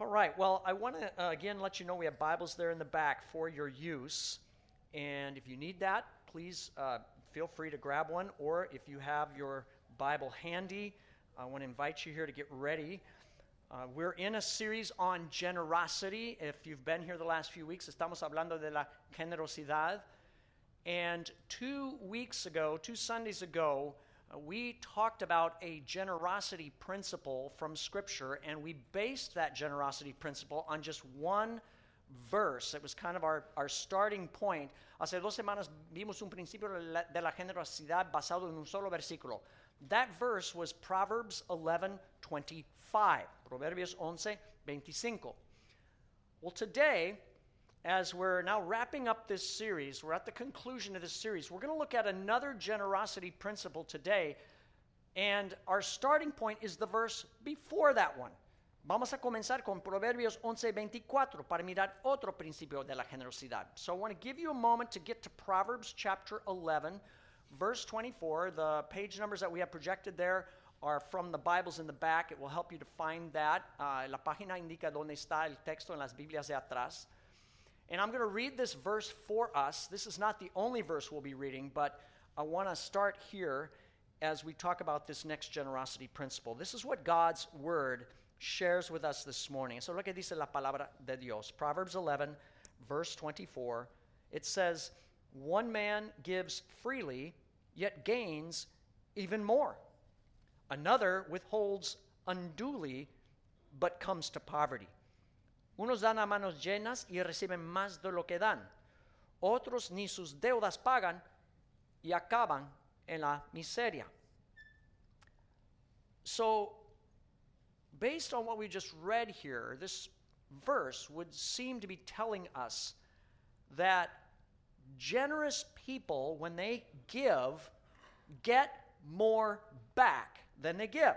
All right, well, I want to uh, again let you know we have Bibles there in the back for your use. And if you need that, please uh, feel free to grab one. Or if you have your Bible handy, I want to invite you here to get ready. Uh, we're in a series on generosity. If you've been here the last few weeks, estamos hablando de la generosidad. And two weeks ago, two Sundays ago, Uh, we talked about a generosity principle from Scripture, and we based that generosity principle on just one verse. It was kind of our, our starting point. Hace dos semanas vimos un principio de la, generosidad basado en un solo versículo. That verse was Proverbs 11 25. Proverbios 11 25. Well, today, as we're now wrapping up this series, we're at the conclusion of this series, we're going to look at another generosity principle today. And our starting point is the verse before that one. Vamos a comenzar con Proverbios 11:24 para mirar otro principio de la generosidad. So I want to give you a moment to get to Proverbs chapter 11, verse 24. The page numbers that we have projected there are from the Bibles in the back. It will help you to find that. Uh, la página indica dónde está el texto en las Biblias de atrás. And I'm going to read this verse for us. This is not the only verse we'll be reading, but I want to start here as we talk about this next generosity principle. This is what God's word shares with us this morning. So, es lo que dice la palabra de Dios. Proverbs 11, verse 24. It says, One man gives freely, yet gains even more. Another withholds unduly, but comes to poverty. Unos dan a manos llenas y reciben más de lo que dan. Otros ni sus deudas pagan y acaban en la miseria. So, based on what we just read here, this verse would seem to be telling us that generous people, when they give, get more back than they give.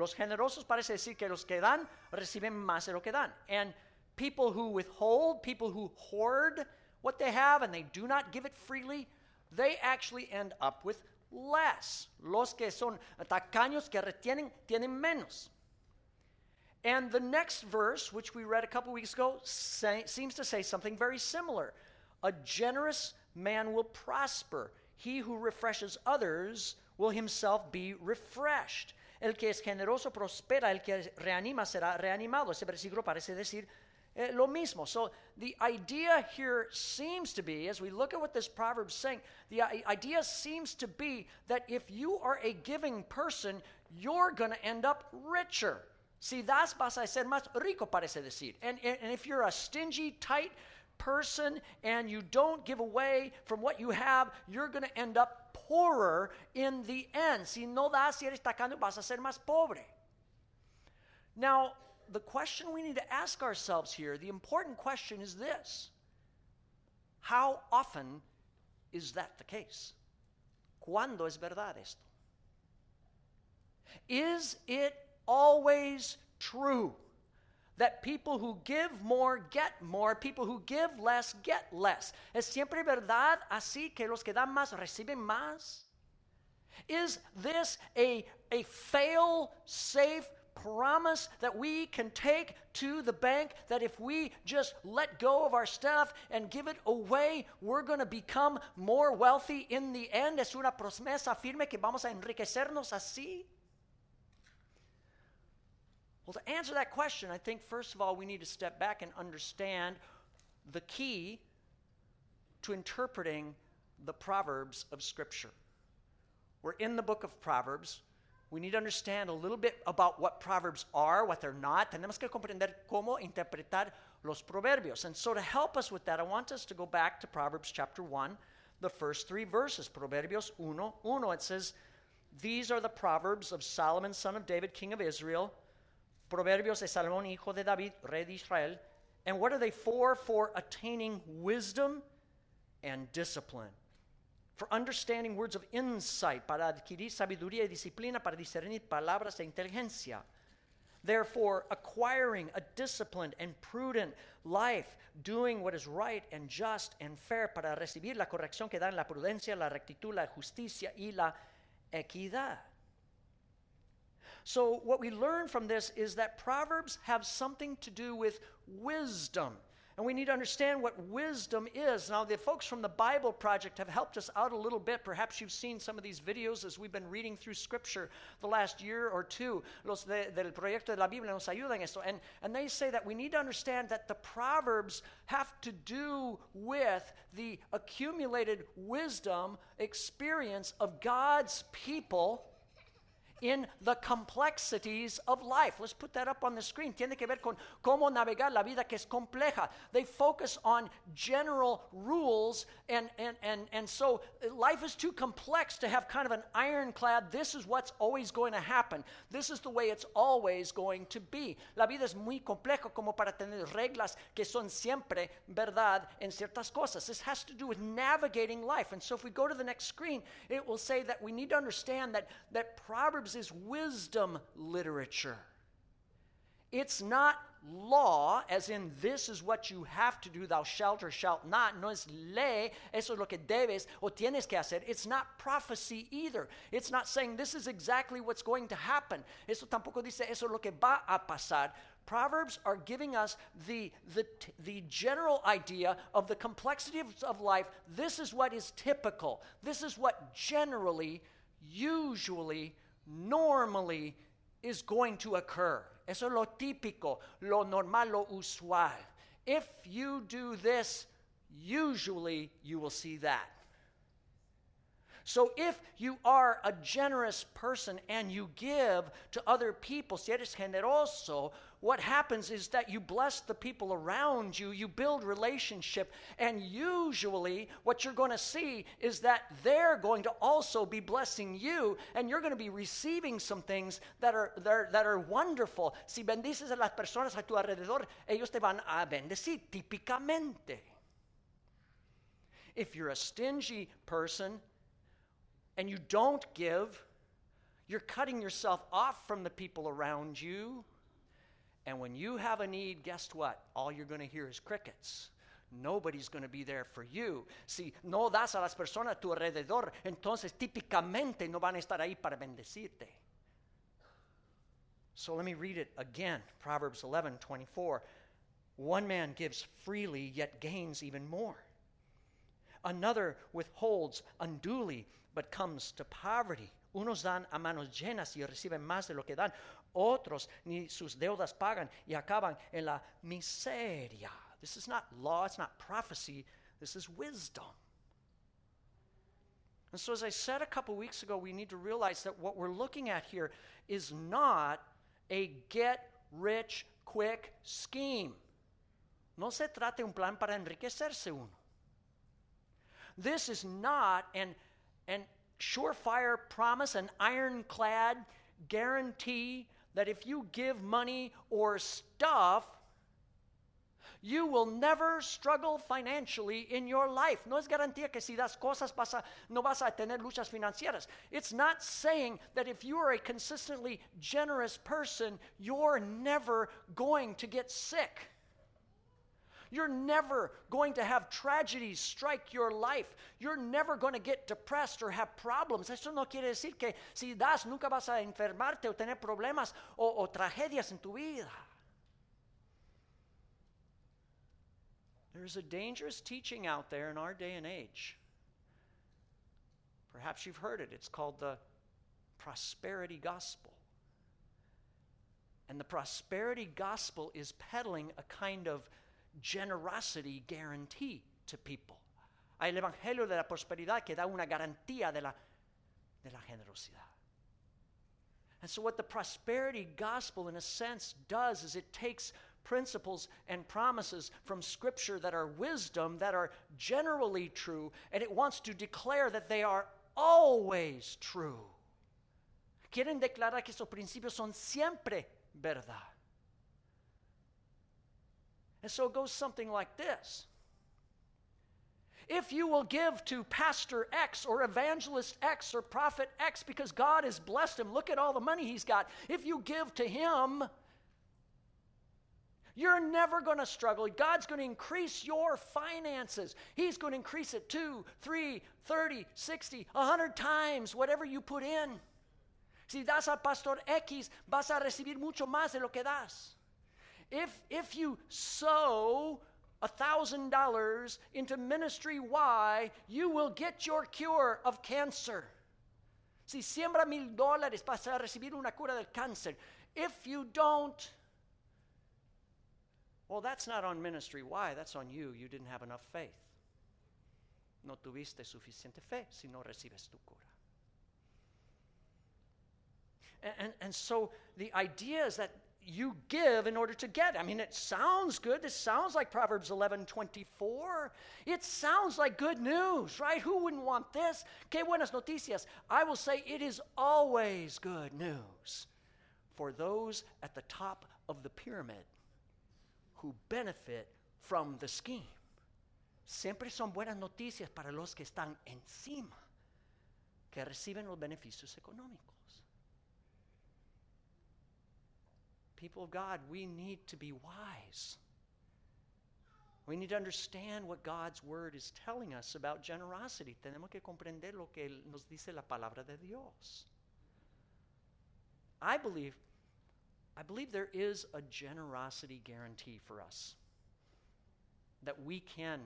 Los generosos parece decir que los que dan reciben más de lo que dan. And people who withhold, people who hoard what they have and they do not give it freely, they actually end up with less. Los que son tacaños que retienen tienen menos. And the next verse, which we read a couple weeks ago, say, seems to say something very similar. A generous man will prosper. He who refreshes others will himself be refreshed. El que es generoso prospera, el que reanima será reanimado. Ese versículo parece decir eh, lo mismo. So the idea here seems to be, as we look at what this proverb is saying, the idea seems to be that if you are a giving person, you're going to end up richer. Si das, vas a ser más rico, parece decir. And, and, and if you're a stingy, tight person and you don't give away from what you have, you're going to end up poorer in the end. Si no das, si eres tacaño, vas a ser más pobre. Now, the question we need to ask ourselves here, the important question is this How often is that the case? ¿Cuándo es verdad esto? Is it always true that people who give more get more, people who give less get less. ¿Es siempre verdad así que los que dan más reciben más? Is this a, a fail safe promise that we can take to the bank that if we just let go of our stuff and give it away, we're going to become more wealthy in the end? Es una promesa firme que vamos a enriquecernos así? Well, to answer that question, I think first of all we need to step back and understand the key to interpreting the Proverbs of Scripture. We're in the book of Proverbs. We need to understand a little bit about what Proverbs are, what they're not. And tenemos que comprender cómo interpretar los proverbios. And so, to help us with that, I want us to go back to Proverbs chapter 1, the first three verses. Proverbios 1, 1. It says, These are the Proverbs of Solomon, son of David, king of Israel Proverbios de Salomón, hijo de David, rey de Israel. And what are they for? For attaining wisdom and discipline. For understanding words of insight, para adquirir sabiduría y disciplina, para discernir palabras de inteligencia. Therefore, acquiring a disciplined and prudent life, doing what is right and just and fair, para recibir la corrección que dan la prudencia, la rectitud, la justicia y la equidad. So, what we learn from this is that Proverbs have something to do with wisdom. And we need to understand what wisdom is. Now, the folks from the Bible Project have helped us out a little bit. Perhaps you've seen some of these videos as we've been reading through Scripture the last year or two. Los de, del Proyecto de la Biblia nos ayudan en esto. And, and they say that we need to understand that the Proverbs have to do with the accumulated wisdom experience of God's people in the complexities of life. Let's put that up on the screen. Tiene que ver con cómo navegar la vida que es compleja. They focus on general rules, and, and, and, and so uh, life is too complex to have kind of an ironclad, this is what's always going to happen. This is the way it's always going to be. La vida es muy compleja como para tener reglas que son siempre verdad en ciertas cosas. This has to do with navigating life. And so if we go to the next screen, it will say that we need to understand that, that Proverbs Proverbs is wisdom literature. It's not law, as in this is what you have to do, thou shalt or shalt not. No es ley, eso es lo que debes o tienes que hacer. It's not prophecy either. It's not saying this is exactly what's going to happen. Eso tampoco dice eso es lo que va a pasar. Proverbs are giving us the, the, the general idea of the complexity of, of life. This is what is typical. This is what generally, usually, normally is going to occur. Eso es lo típico, lo normal, lo usual. If you do this, usually you will see that. So if you are a generous person and you give to other people, si eres generoso, what happens is that you bless the people around you, you build relationship, and usually what you're going to see is that they're going to also be blessing you, and you're going to be receiving some things that are, that are, that are wonderful. Si bendices a las personas a tu alrededor, ellos te van a bendecir típicamente. If you're a stingy person and you don't give, you're cutting yourself off from the people around you. And when you have a need, guess what? All you're going to hear is crickets. Nobody's going to be there for you. Si no das a las personas a tu alrededor, entonces típicamente no van a estar ahí para bendecirte. So let me read it again. Proverbs 11, 24. One man gives freely, yet gains even more. Another withholds unduly, but comes to poverty. Unos dan a manos llenas y reciben más de lo que dan. Otros ni sus deudas pagan y acaban en la miseria. This is not law, it's not prophecy, this is wisdom. And so, as I said a couple weeks ago, we need to realize that what we're looking at here is not a get rich quick scheme. No se trata un plan para enriquecerse uno. This is not an, an surefire promise, an ironclad guarantee that if you give money or stuff, you will never struggle financially in your life. No es garantía que si das cosas vas a, no vas a tener luchas financieras. It's not saying that if you are a consistently generous person, you're never going to get sick. You're never going to have tragedies strike your life. You're never going to get depressed or have problems. Eso no quiere decir que si das nunca vas a enfermarte o tener problemas o, o tragedias en tu vida. There's a dangerous teaching out there in our day and age. Perhaps you've heard it. It's called the prosperity gospel. And the prosperity gospel is peddling a kind of generosity guarantee to people. Hay el Evangelio de la Prosperidad que da una garantía de la, de la generosidad. And so, what the prosperity gospel, in a sense, does is it takes principles and promises from Scripture that are wisdom, that are generally true, and it wants to declare that they are always true. Quieren declarar que esos principios son siempre verdad. And so it goes something like this. If you will give to Pastor X or Evangelist X or Prophet X because God has blessed him, look at all the money he's got. If you give to him, you're never going to struggle. God's going to increase your finances. He's going to increase it two, three, 30, 60, 100 times, whatever you put in. Si das al pastor X, vas a recibir mucho más de lo que das. If, if you sow $1,000 into ministry Y, you will get your cure of cancer. Si siembra mil dólares, vas a recibir una cura del cáncer. If you don't, well, that's not on ministry Y, that's on you. You didn't have enough faith. No tuviste suficiente fe si no recibes tu cura. And, and, and so the idea is that you give in order to get. I mean, it sounds good. This sounds like Proverbs 11 24. It sounds like good news, right? Who wouldn't want this? Que buenas noticias. I will say it is always good news for those at the top of the pyramid who benefit from the scheme. Siempre son buenas noticias para los que están encima, que reciben los beneficios económicos. People of God, we need to be wise. We need to understand what God's word is telling us about generosity. Tenemos que comprender lo que nos dice la palabra de Dios. I believe I believe there is a generosity guarantee for us that we can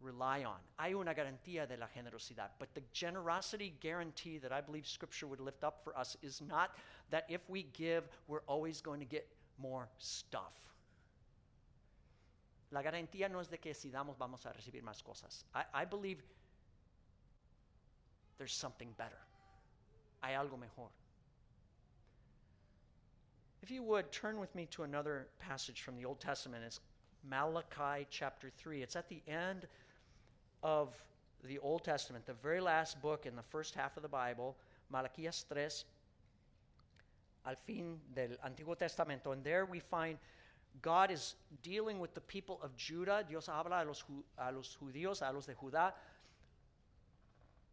rely on. Hay una garantía de la generosidad. But the generosity guarantee that I believe Scripture would lift up for us is not that if we give, we're always going to get more stuff. La garantía no es de que si damos vamos a recibir más cosas. I, I believe there's something better. Hay algo mejor. If you would, turn with me to another passage from the Old Testament. It's Malachi chapter 3. It's at the end of the Old Testament, the very last book in the first half of the Bible, Malaquías 3, al fin del Antiguo Testamento. And there we find God is dealing with the people of Judah. Dios habla a los, a los judíos, a los de Judá.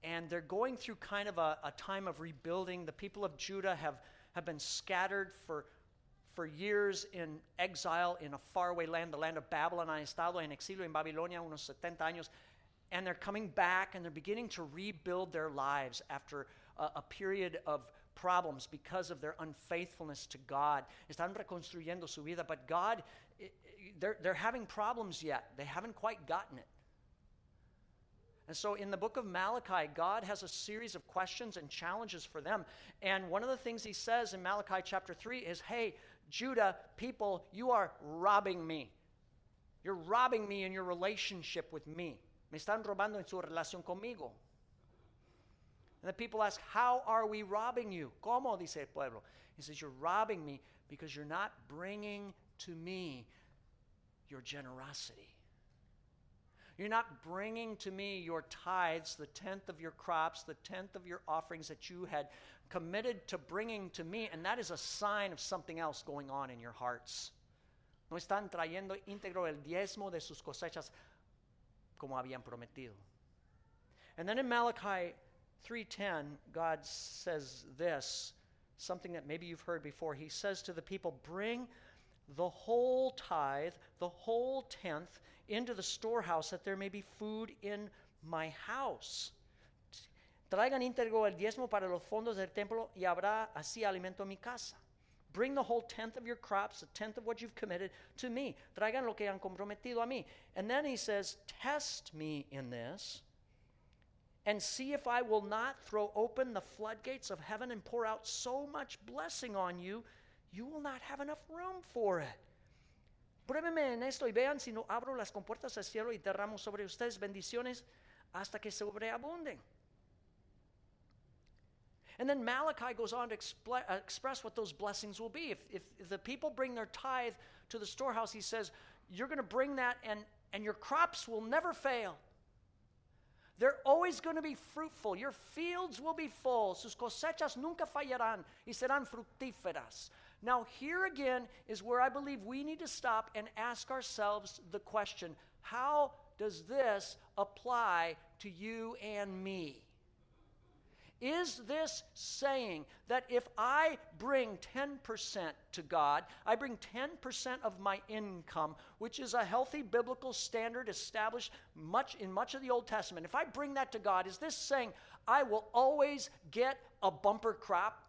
And they're going through kind of a, a time of rebuilding. The people of Judah have, have been scattered for, for years in exile in a faraway land, the land of Babylon. Han estado en exilio en Babilonia unos 70 años and they're coming back and they're beginning to rebuild their lives after a, a, period of problems because of their unfaithfulness to God. Están reconstruyendo su vida, but God, they're, they're having problems yet. They haven't quite gotten it. And so in the book of Malachi, God has a series of questions and challenges for them. And one of the things he says in Malachi chapter 3 is Hey, Judah, people, you are robbing me. You're robbing me in your relationship with me. Me están robando en su relación conmigo. And the people ask, How are we robbing you? ¿Cómo? Dice el pueblo. He says, You're robbing me because you're not bringing to me your generosity. You're not bringing to me your tithes, the tenth of your crops, the tenth of your offerings that you had committed to bringing to me. And that is a sign of something else going on in your hearts. No están trayendo íntegro el diezmo de sus cosechas como habían prometido. And then in Malachi 3:10, God says this, something that maybe you've heard before. He says to the people, "Bring the whole tithe, the whole tenth into the storehouse that there may be food in my house." Traigan íntegro el diezmo para los fondos del templo y habrá así alimento en mi casa. Bring the whole tenth of your crops, a tenth of what you've committed, to me. Traigan lo que han comprometido a mí. And then he says, Test me in this and see if I will not throw open the floodgates of heaven and pour out so much blessing on you, you will not have enough room for it. Pruébenme en esto y vean si no abro las compuertas del cielo y derramo sobre ustedes bendiciones hasta que sobreabunden. And then Malachi goes on to uh, express what those blessings will be. If, if, if the people bring their tithe to the storehouse, he says, You're going to bring that, and, and your crops will never fail. They're always going to be fruitful. Your fields will be full. Sus cosechas nunca fallarán y serán fructíferas. Now, here again is where I believe we need to stop and ask ourselves the question how does this apply to you and me? Is this saying that if I bring 10% to God, I bring 10% of my income, which is a healthy biblical standard established much in much of the Old Testament, if I bring that to God, is this saying I will always get a bumper crop?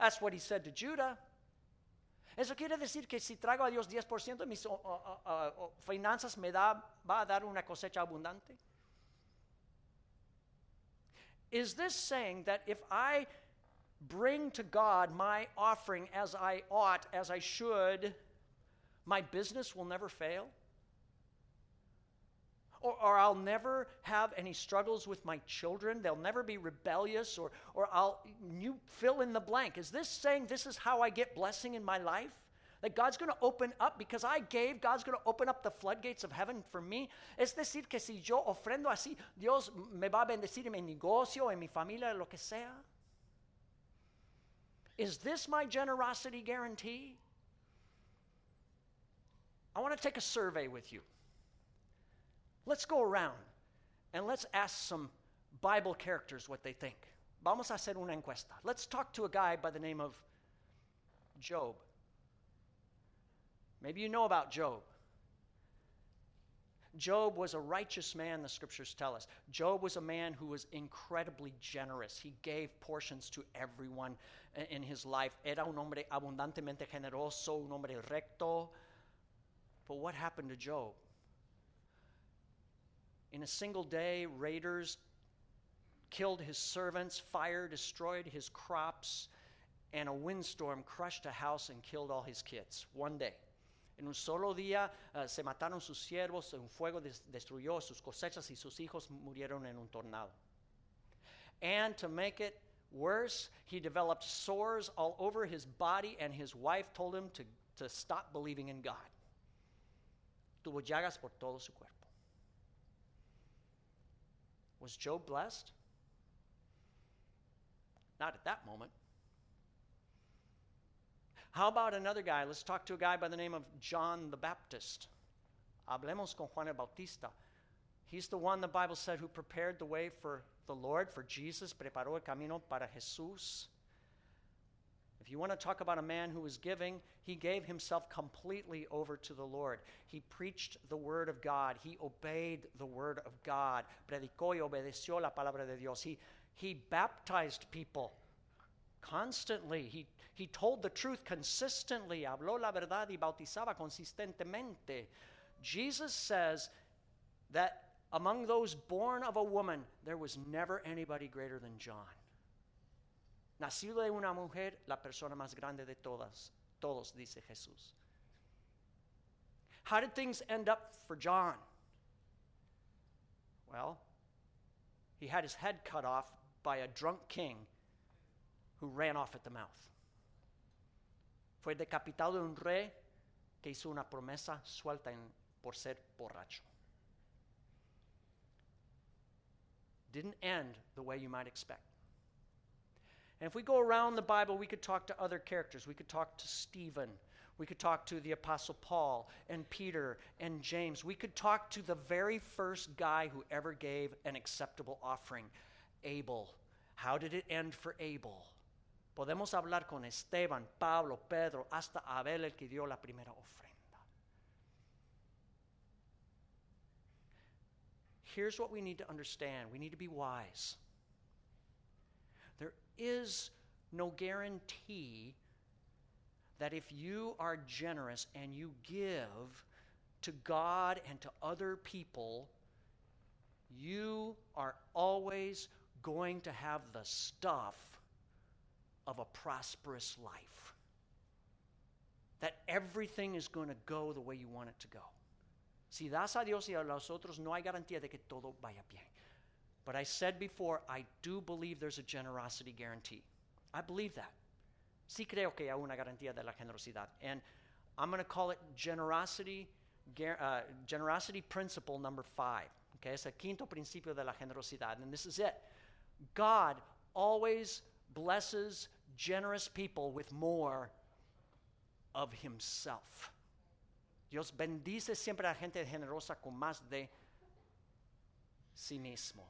That's what he said to Judah. Eso quiere decir que si traigo a Dios 10% de mis uh, uh, uh, finanzas, me da, va a dar una cosecha abundante. Is this saying that if I bring to God my offering as I ought, as I should, my business will never fail? Or, or, I'll never have any struggles with my children. They'll never be rebellious, or, or I'll, you fill in the blank. Is this saying this is how I get blessing in my life? That God's going to open up, because I gave, God's going to open up the floodgates of heaven for me. Es decir, que si yo ofrendo así, Dios me va a bendecir en mi negocio, en mi familia, lo que sea. Is this my generosity guarantee? I want to take a survey with you. Let's go around and let's ask some Bible characters what they think. Vamos a hacer una encuesta. Let's talk to a guy by the name of Job. Maybe you know about Job. Job was a righteous man, the scriptures tell us. Job was a man who was incredibly generous. He gave portions to everyone in his life. Era un hombre abundantemente generoso, un hombre recto. But what happened to Job? In a single day, raiders killed his servants, fire destroyed his crops, and a windstorm crushed a house and killed all his kids. One day. En un solo día uh, se mataron sus siervos, un fuego des destruyó sus cosechas y sus hijos murieron en un tornado. And to make it worse, he developed sores all over his body, and his wife told him to, to stop believing in God. Tuvo llagas por todo su cuerpo. Was Job blessed? Not at that moment. How about another guy? Let's talk to a guy by the name of John the Baptist. Hablemos con Juan el Bautista. He's the one the Bible said who prepared the way for the Lord, for Jesus, preparó el camino para Jesús. If you want to talk about a man who was giving, he gave himself completely over to the Lord. He preached the word of God. He obeyed the word of God. Predicó y obedeció la palabra de Dios. He, he baptized people constantly. He, he told the truth consistently. Habló la verdad y bautizaba consistentemente. Jesus says that among those born of a woman, there was never anybody greater than John. Nacido de una mujer, la persona más grande de todas, todos, dice Jesús. How did things end up for John? Well, he had his head cut off by a drunk king who ran off at the mouth. Fue decapitado de un rey que hizo una promesa suelta en, por ser borracho. Didn't end the way you might expect. And if we go around the Bible, we could talk to other characters. We could talk to Stephen. We could talk to the Apostle Paul and Peter and James. We could talk to the very first guy who ever gave an acceptable offering, Abel. How did it end for Abel? Podemos hablar con Esteban, Pablo, Pedro, hasta Abel, el que dio la primera ofrenda. Here's what we need to understand we need to be wise. There is no guarantee that if you are generous and you give to God and to other people, you are always going to have the stuff of a prosperous life. That everything is going to go the way you want it to go. Si das a Dios y a los otros, no hay garantía de que todo vaya bien. But I said before, I do believe there's a generosity guarantee. I believe that. Sí creo que hay una garantía de la generosidad. And I'm going to call it generosity, uh, generosity principle number five. Okay, es el quinto principio de la generosidad. And this is it. God always blesses generous people with more of himself. Dios bendice siempre a gente generosa con más de sí mismo.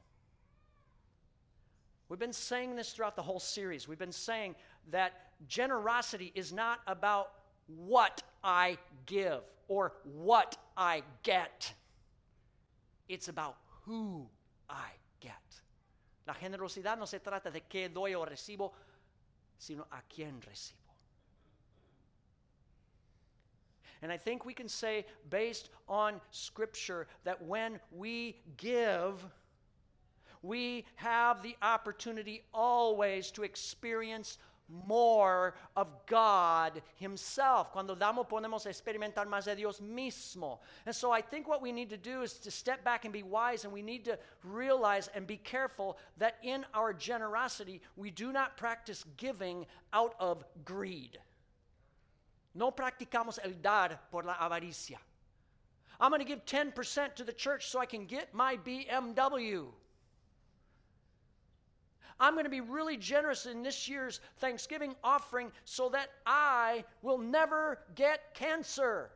We've been saying this throughout the whole series. We've been saying that generosity is not about what I give or what I get, it's about who I get. La generosidad no se trata de qué doy o recibo, sino a quién recibo. And I think we can say, based on Scripture, that when we give, we have the opportunity always to experience more of God Himself. Cuando damos, podemos experimentar más de Dios mismo. And so I think what we need to do is to step back and be wise, and we need to realize and be careful that in our generosity, we do not practice giving out of greed. No practicamos el dar por la avaricia. I'm going to give 10% to the church so I can get my BMW. I'm going to be really generous in this year's Thanksgiving offering so that I will never get cancer.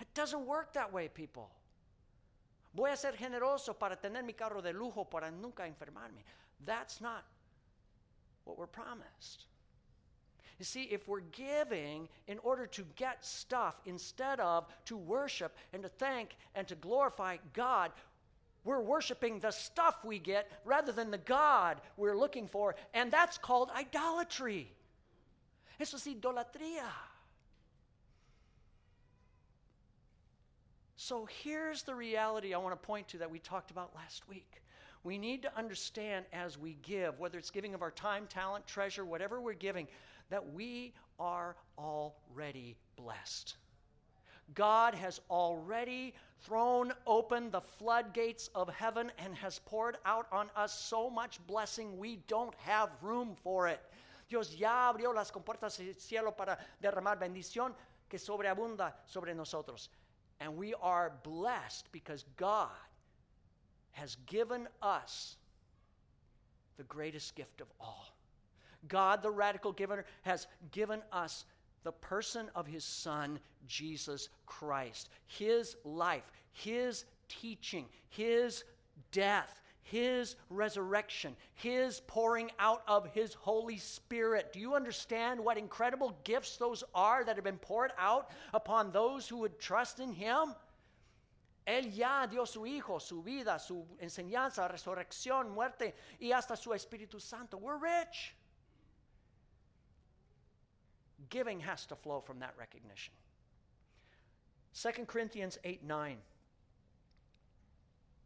It doesn't work that way, people. Voy a ser generoso para tener mi carro de lujo para nunca enfermarme. That's not what we're promised. You see, if we're giving in order to get stuff instead of to worship and to thank and to glorify God, we're worshiping the stuff we get rather than the God we're looking for, and that's called idolatry. Eso es idolatría. So here's the reality I want to point to that we talked about last week. We need to understand as we give, whether it's giving of our time, talent, treasure, whatever we're giving, that we are already blessed. God has already thrown open the floodgates of heaven and has poured out on us so much blessing we don't have room for it. Dios ya abrió las compuertas del cielo para derramar bendición que sobreabunda sobre nosotros. And we are blessed because God has given us the greatest gift of all. God, the radical giver, has given us the person of his son, Jesus Christ. His life, his teaching, his death, his resurrection, his pouring out of his Holy Spirit. Do you understand what incredible gifts those are that have been poured out upon those who would trust in him? Él ya dio su Hijo, su vida, su enseñanza, resurrección, muerte y hasta su Espíritu Santo. We're rich. Giving has to flow from that recognition. 2 Corinthians 8 9.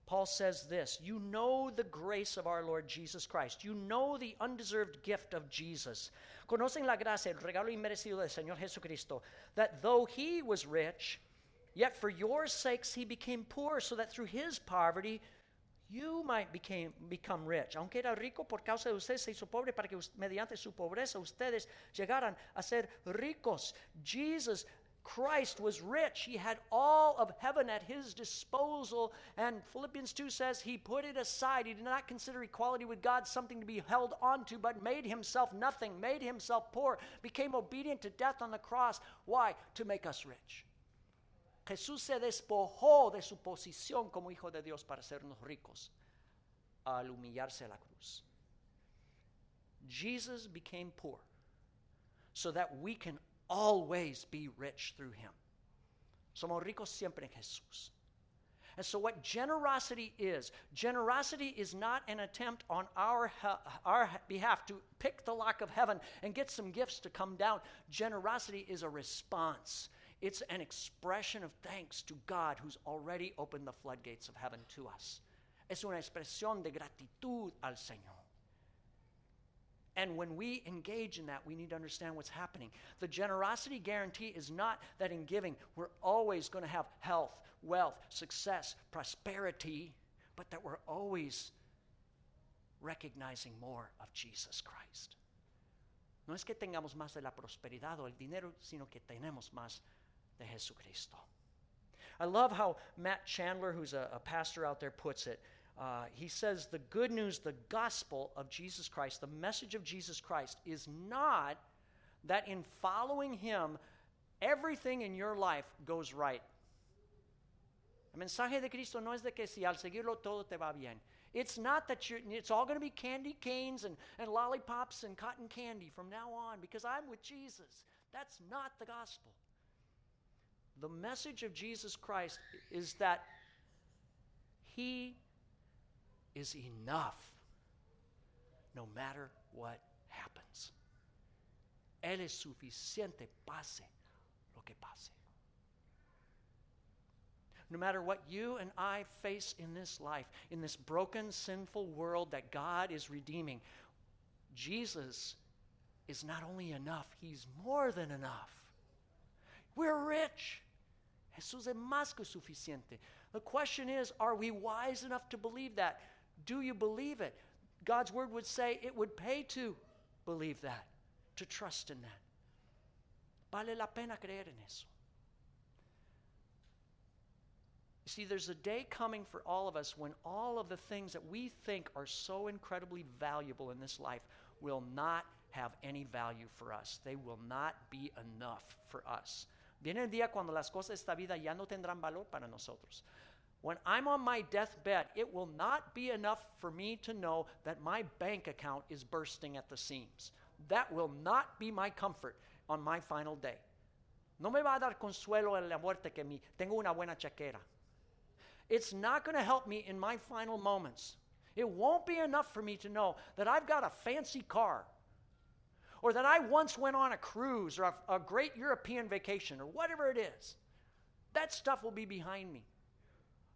Paul says this You know the grace of our Lord Jesus Christ. You know the undeserved gift of Jesus. Conocen la gracia, el regalo inmerecido del Señor Jesucristo, that though he was rich, yet for your sakes he became poor, so that through his poverty you might became, become rich. Aunque era rico por causa de ustedes, se hizo pobre para que mediante su pobreza ustedes llegaran a ser ricos. Jesus Christ was rich. He had all of heaven at his disposal. And Philippians 2 says he put it aside. He did not consider equality with God something to be held onto, but made himself nothing, made himself poor, became obedient to death on the cross. Why? To make us rich. Jesús se despojó de su posición como hijo de Dios para hacernos ricos al humillarse a la cruz. Jesus became poor so that we can always be rich through him. Somos ricos siempre en Jesús. And so, what generosity is, generosity is not an attempt on our, our behalf to pick the lock of heaven and get some gifts to come down. Generosity is a response it's an expression of thanks to God who's already opened the floodgates of heaven to us. Es una expresión de gratitud al Señor. And when we engage in that, we need to understand what's happening. The generosity guarantee is not that in giving we're always going to have health, wealth, success, prosperity, but that we're always recognizing more of Jesus Christ. No es que tengamos más de la prosperidad o el dinero, sino que tenemos más de Jesucristo. I love how Matt Chandler, who's a, a pastor out there, puts it. Uh, he says, The good news, the gospel of Jesus Christ, the message of Jesus Christ, is not that in following him, everything in your life goes right. El mensaje de Cristo no es de que si al seguirlo todo te va bien. It's not that you're, it's all going to be candy canes and, and lollipops and cotton candy from now on because I'm with Jesus. That's not the gospel. The message of Jesus Christ is that He is enough. no matter what happens. Él es suficiente, pase lo que pase. No matter what you and I face in this life, in this broken, sinful world that God is redeeming, Jesus is not only enough, He's more than enough. We're rich. Jesús es más que suficiente. The question is are we wise enough to believe that? Do you believe it? God's word would say it would pay to believe that, to trust in that. Vale la pena creer en eso. You see, there's a day coming for all of us when all of the things that we think are so incredibly valuable in this life will not have any value for us. They will not be enough for us. Viene el día cuando las cosas de esta vida ya no tendrán valor para nosotros. When I'm on my deathbed, it will not be enough for me to know that my bank account is bursting at the seams. That will not be my comfort on my final day. No me va a dar consuelo en la muerte que mi, tengo una buena chequera. It's not going to help me in my final moments. It won't be enough for me to know that I've got a fancy car or that I once went on a cruise or a, a great European vacation or whatever it is. That stuff will be behind me.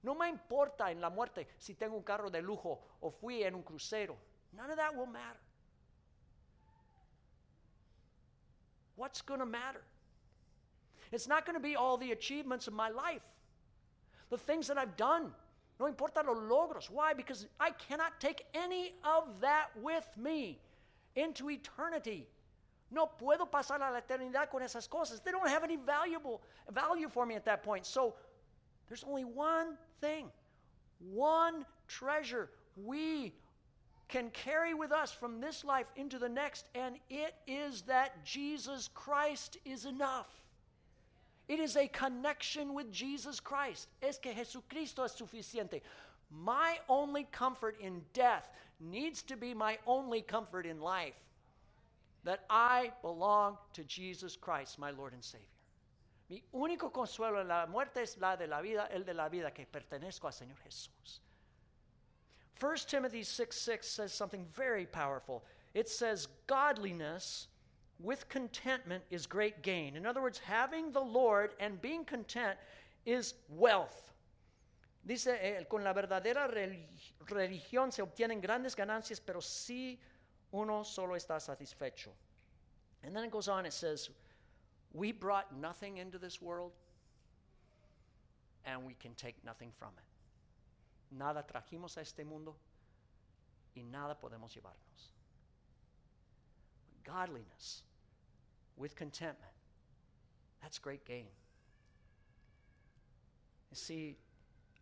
No me importa en la muerte si tengo un carro de lujo o fui en un crucero. None of that will matter. What's going to matter? It's not going to be all the achievements of my life the things that I've done. No importa los logros. Why? Because I cannot take any of that with me into eternity. No puedo pasar a la eternidad con esas cosas. They don't have any valuable value for me at that point. So there's only one thing, one treasure we can carry with us from this life into the next, and it is that Jesus Christ is enough. It is a connection with Jesus Christ. Es que Jesucristo es suficiente. My only comfort in death needs to be my only comfort in life. That I belong to Jesus Christ, my Lord and Savior. Mi único consuelo en la muerte es la de la vida, el de la vida que pertenezco al Señor Jesús. 1 Timothy 6 6 says something very powerful. It says, Godliness with contentment is great gain. In other words, having the Lord and being content is wealth. Dice, eh, con la verdadera religión se obtienen grandes ganancias, pero si uno solo está satisfecho. And then it goes on, it says, We brought nothing into this world, and we can take nothing from it. Nada trajimos a este mundo, y nada podemos llevarnos. Godliness with contentment. That's great gain. You see,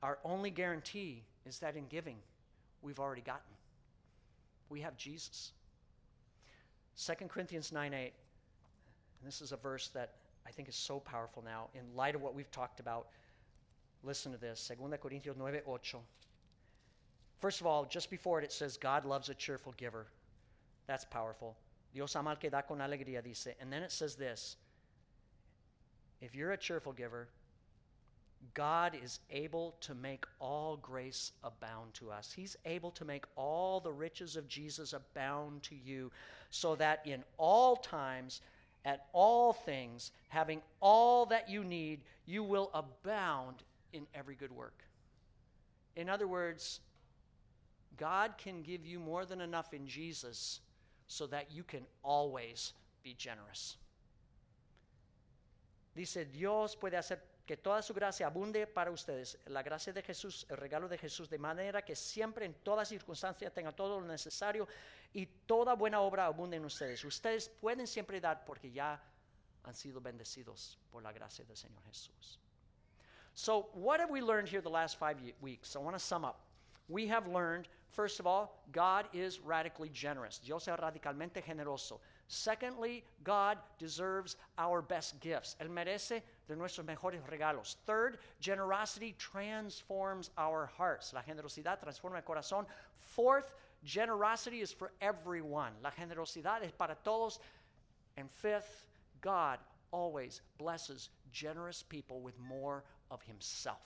our only guarantee is that in giving, we've already gotten. We have Jesus. 2 Corinthians 9 8, and this is a verse that I think is so powerful now in light of what we've talked about. Listen to this 2 Corintios 9 8. First of all, just before it, it says, God loves a cheerful giver. That's powerful. Dios ama al que da con alegría, dice. And then it says this If you're a cheerful giver, God is able to make all grace abound to us. He's able to make all the riches of Jesus abound to you, so that in all times, at all things, having all that you need, you will abound in every good work. In other words, God can give you more than enough in Jesus so that you can always be generous. Dice, Dios puede hacer que toda su gracia abunde para ustedes. La gracia de Jesús, el regalo de Jesús, de manera que siempre en todas circunstancias tengan todo lo necesario y toda buena obra abunde en ustedes. Ustedes pueden siempre dar porque ya han sido bendecidos por la gracia del Señor Jesús. So, what have we learned here the last five weeks? I want to sum up. We have learned First of all, God is radically generous. Dios es radicalmente generoso. Secondly, God deserves our best gifts. Él merece de nuestros mejores regalos. Third, generosity transforms our hearts. La generosidad transforma el corazón. Fourth, generosity is for everyone. La generosidad es para todos. And fifth, God always blesses generous people with more of Himself.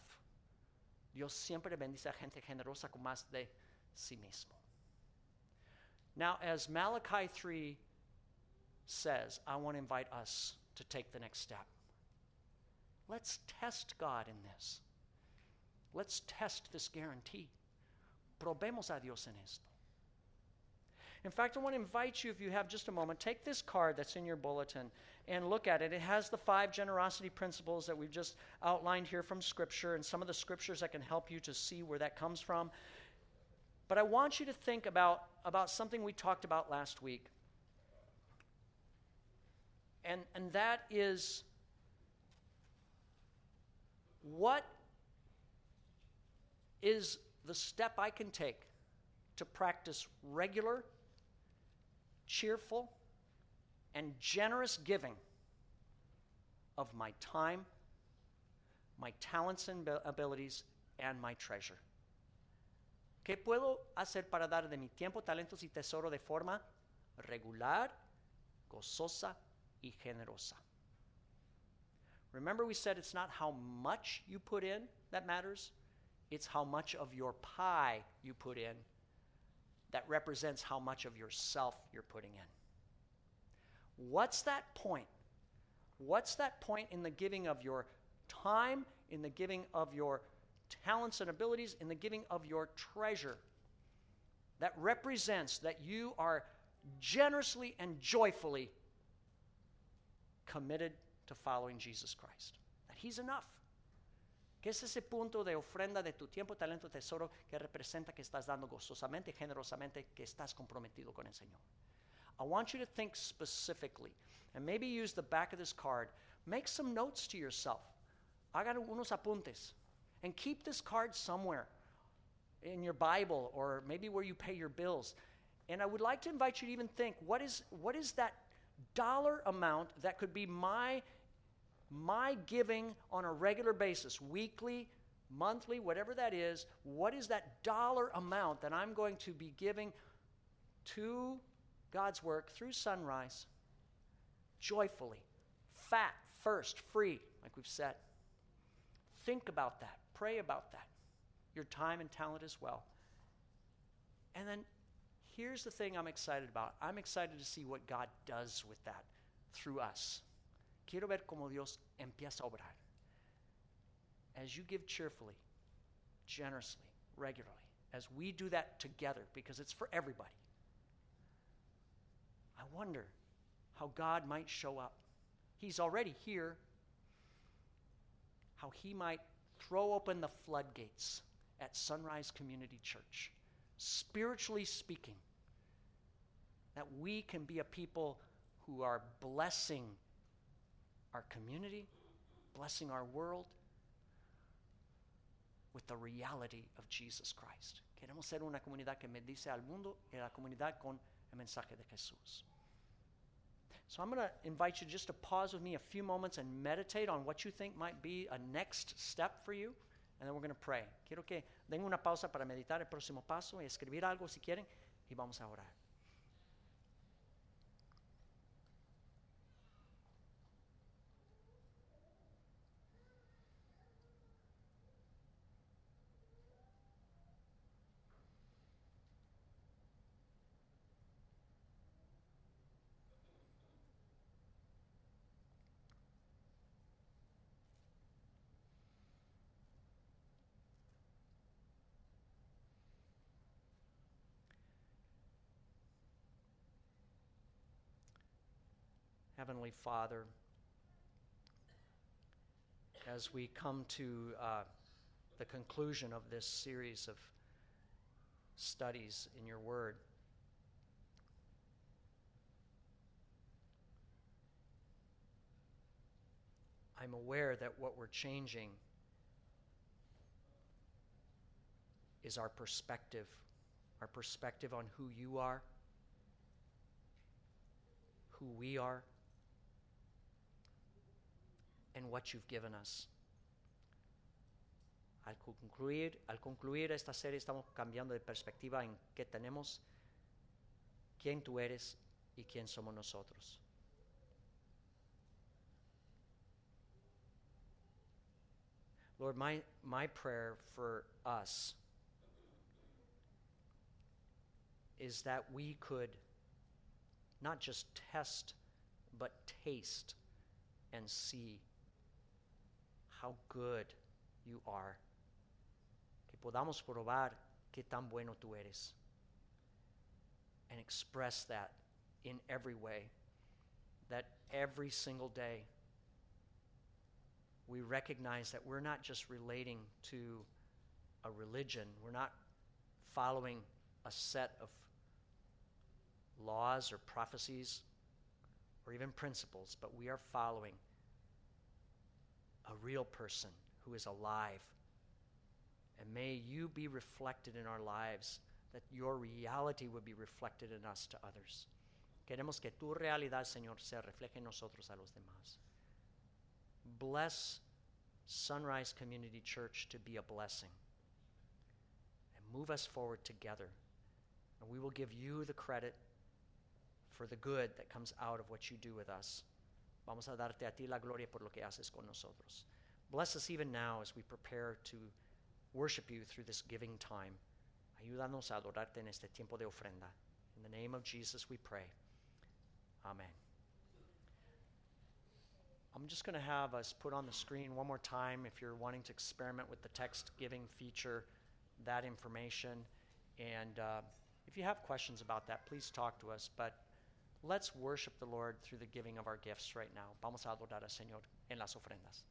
Dios siempre bendice a gente generosa con más de sí mismo. Now, as Malachi 3 says, I want to invite us to take the next step. Let's test God in this. Let's test this guarantee. Probemos a Dios en esto. In fact, I want to invite you, if you have just a moment, take this card that's in your bulletin and look at it. It has the five generosity principles that we've just outlined here from Scripture and some of the scriptures that can help you to see where that comes from. But I want you to think about, about something we talked about last week. And, and that is what is the step I can take to practice regular, cheerful, and generous giving of my time, my talents and abilities, and my treasure. ¿Qué puedo hacer para dar de mi tiempo, talentos y tesoro de forma regular, gozosa y generosa? Remember, we said it's not how much you put in that matters, it's how much of your pie you put in that represents how much of yourself you're putting in. What's that point? What's that point in the giving of your time, in the giving of your talents and abilities, in the giving of your treasure that represents that you are generously and joyfully committed to following Jesus Christ? That He's enough. ¿Qué es ese punto de ofrenda de tu tiempo, talento, tesoro que representa que estás dando gozosamente, generosamente, que estás comprometido con el Señor? I want you to think specifically and maybe use the back of this card. Make some notes to yourself. Hagan unos apuntes and keep this card somewhere in your Bible or maybe where you pay your bills. And I would like to invite you to even think what is, what is that dollar amount that could be my my giving on a regular basis, weekly, monthly, whatever that is, what is that dollar amount that I'm going to be giving to God's work through sunrise joyfully, fat, first, free, like we've said. Think about that, pray about that, your time and talent as well. And then here's the thing I'm excited about I'm excited to see what God does with that through us. Quiero ver cómo Dios empieza a obrar. As you give cheerfully, generously, regularly, as we do that together, because it's for everybody, I wonder how God might show up. He's already here. How He might throw open the floodgates at Sunrise Community Church, spiritually speaking, that we can be a people who are blessing our community, blessing our world with the reality of Jesus Christ. Queremos ser una comunidad que bendice al mundo y la comunidad con el mensaje de Jesús. So I'm going to invite you just to pause with me a few moments and meditate on what you think might be a next step for you, and then we're going to pray. Quiero que den una pausa para meditar el próximo paso y escribir algo si quieren, y vamos a orar. Heavenly Father, as we come to uh, the conclusion of this series of studies in your Word, I'm aware that what we're changing is our perspective, our perspective on who you are, who we are and what you've given us. Al concluir, al concluir esta serie estamos cambiando de perspectiva en qué tenemos, quién tú eres y quién somos nosotros. Lord, my, my prayer for us is that we could not just test, but taste and see how good you are. Que podamos probar qué tan bueno tú eres. And express that in every way. That every single day we recognize that we're not just relating to a religion, we're not following a set of laws or prophecies or even principles, but we are following a real person who is alive. And may you be reflected in our lives, that your reality would be reflected in us to others. Queremos que tu realidad, Señor, se refleje en nosotros a los demás. Bless Sunrise Community Church to be a blessing. And move us forward together. And we will give you the credit for the good that comes out of what you do with us. Vamos a darte a ti la gloria por lo que haces con nosotros. Bless us even now as we prepare to worship you through this giving time. Ayúdanos a adorarte en este tiempo de ofrenda. In the name of Jesus we pray. Amen. I'm just going to have us put on the screen one more time if you're wanting to experiment with the text giving feature, that information. And uh, if you have questions about that, please talk to us. But let's worship the Lord through the giving of our gifts right now. Vamos a adorar al Señor en las ofrendas.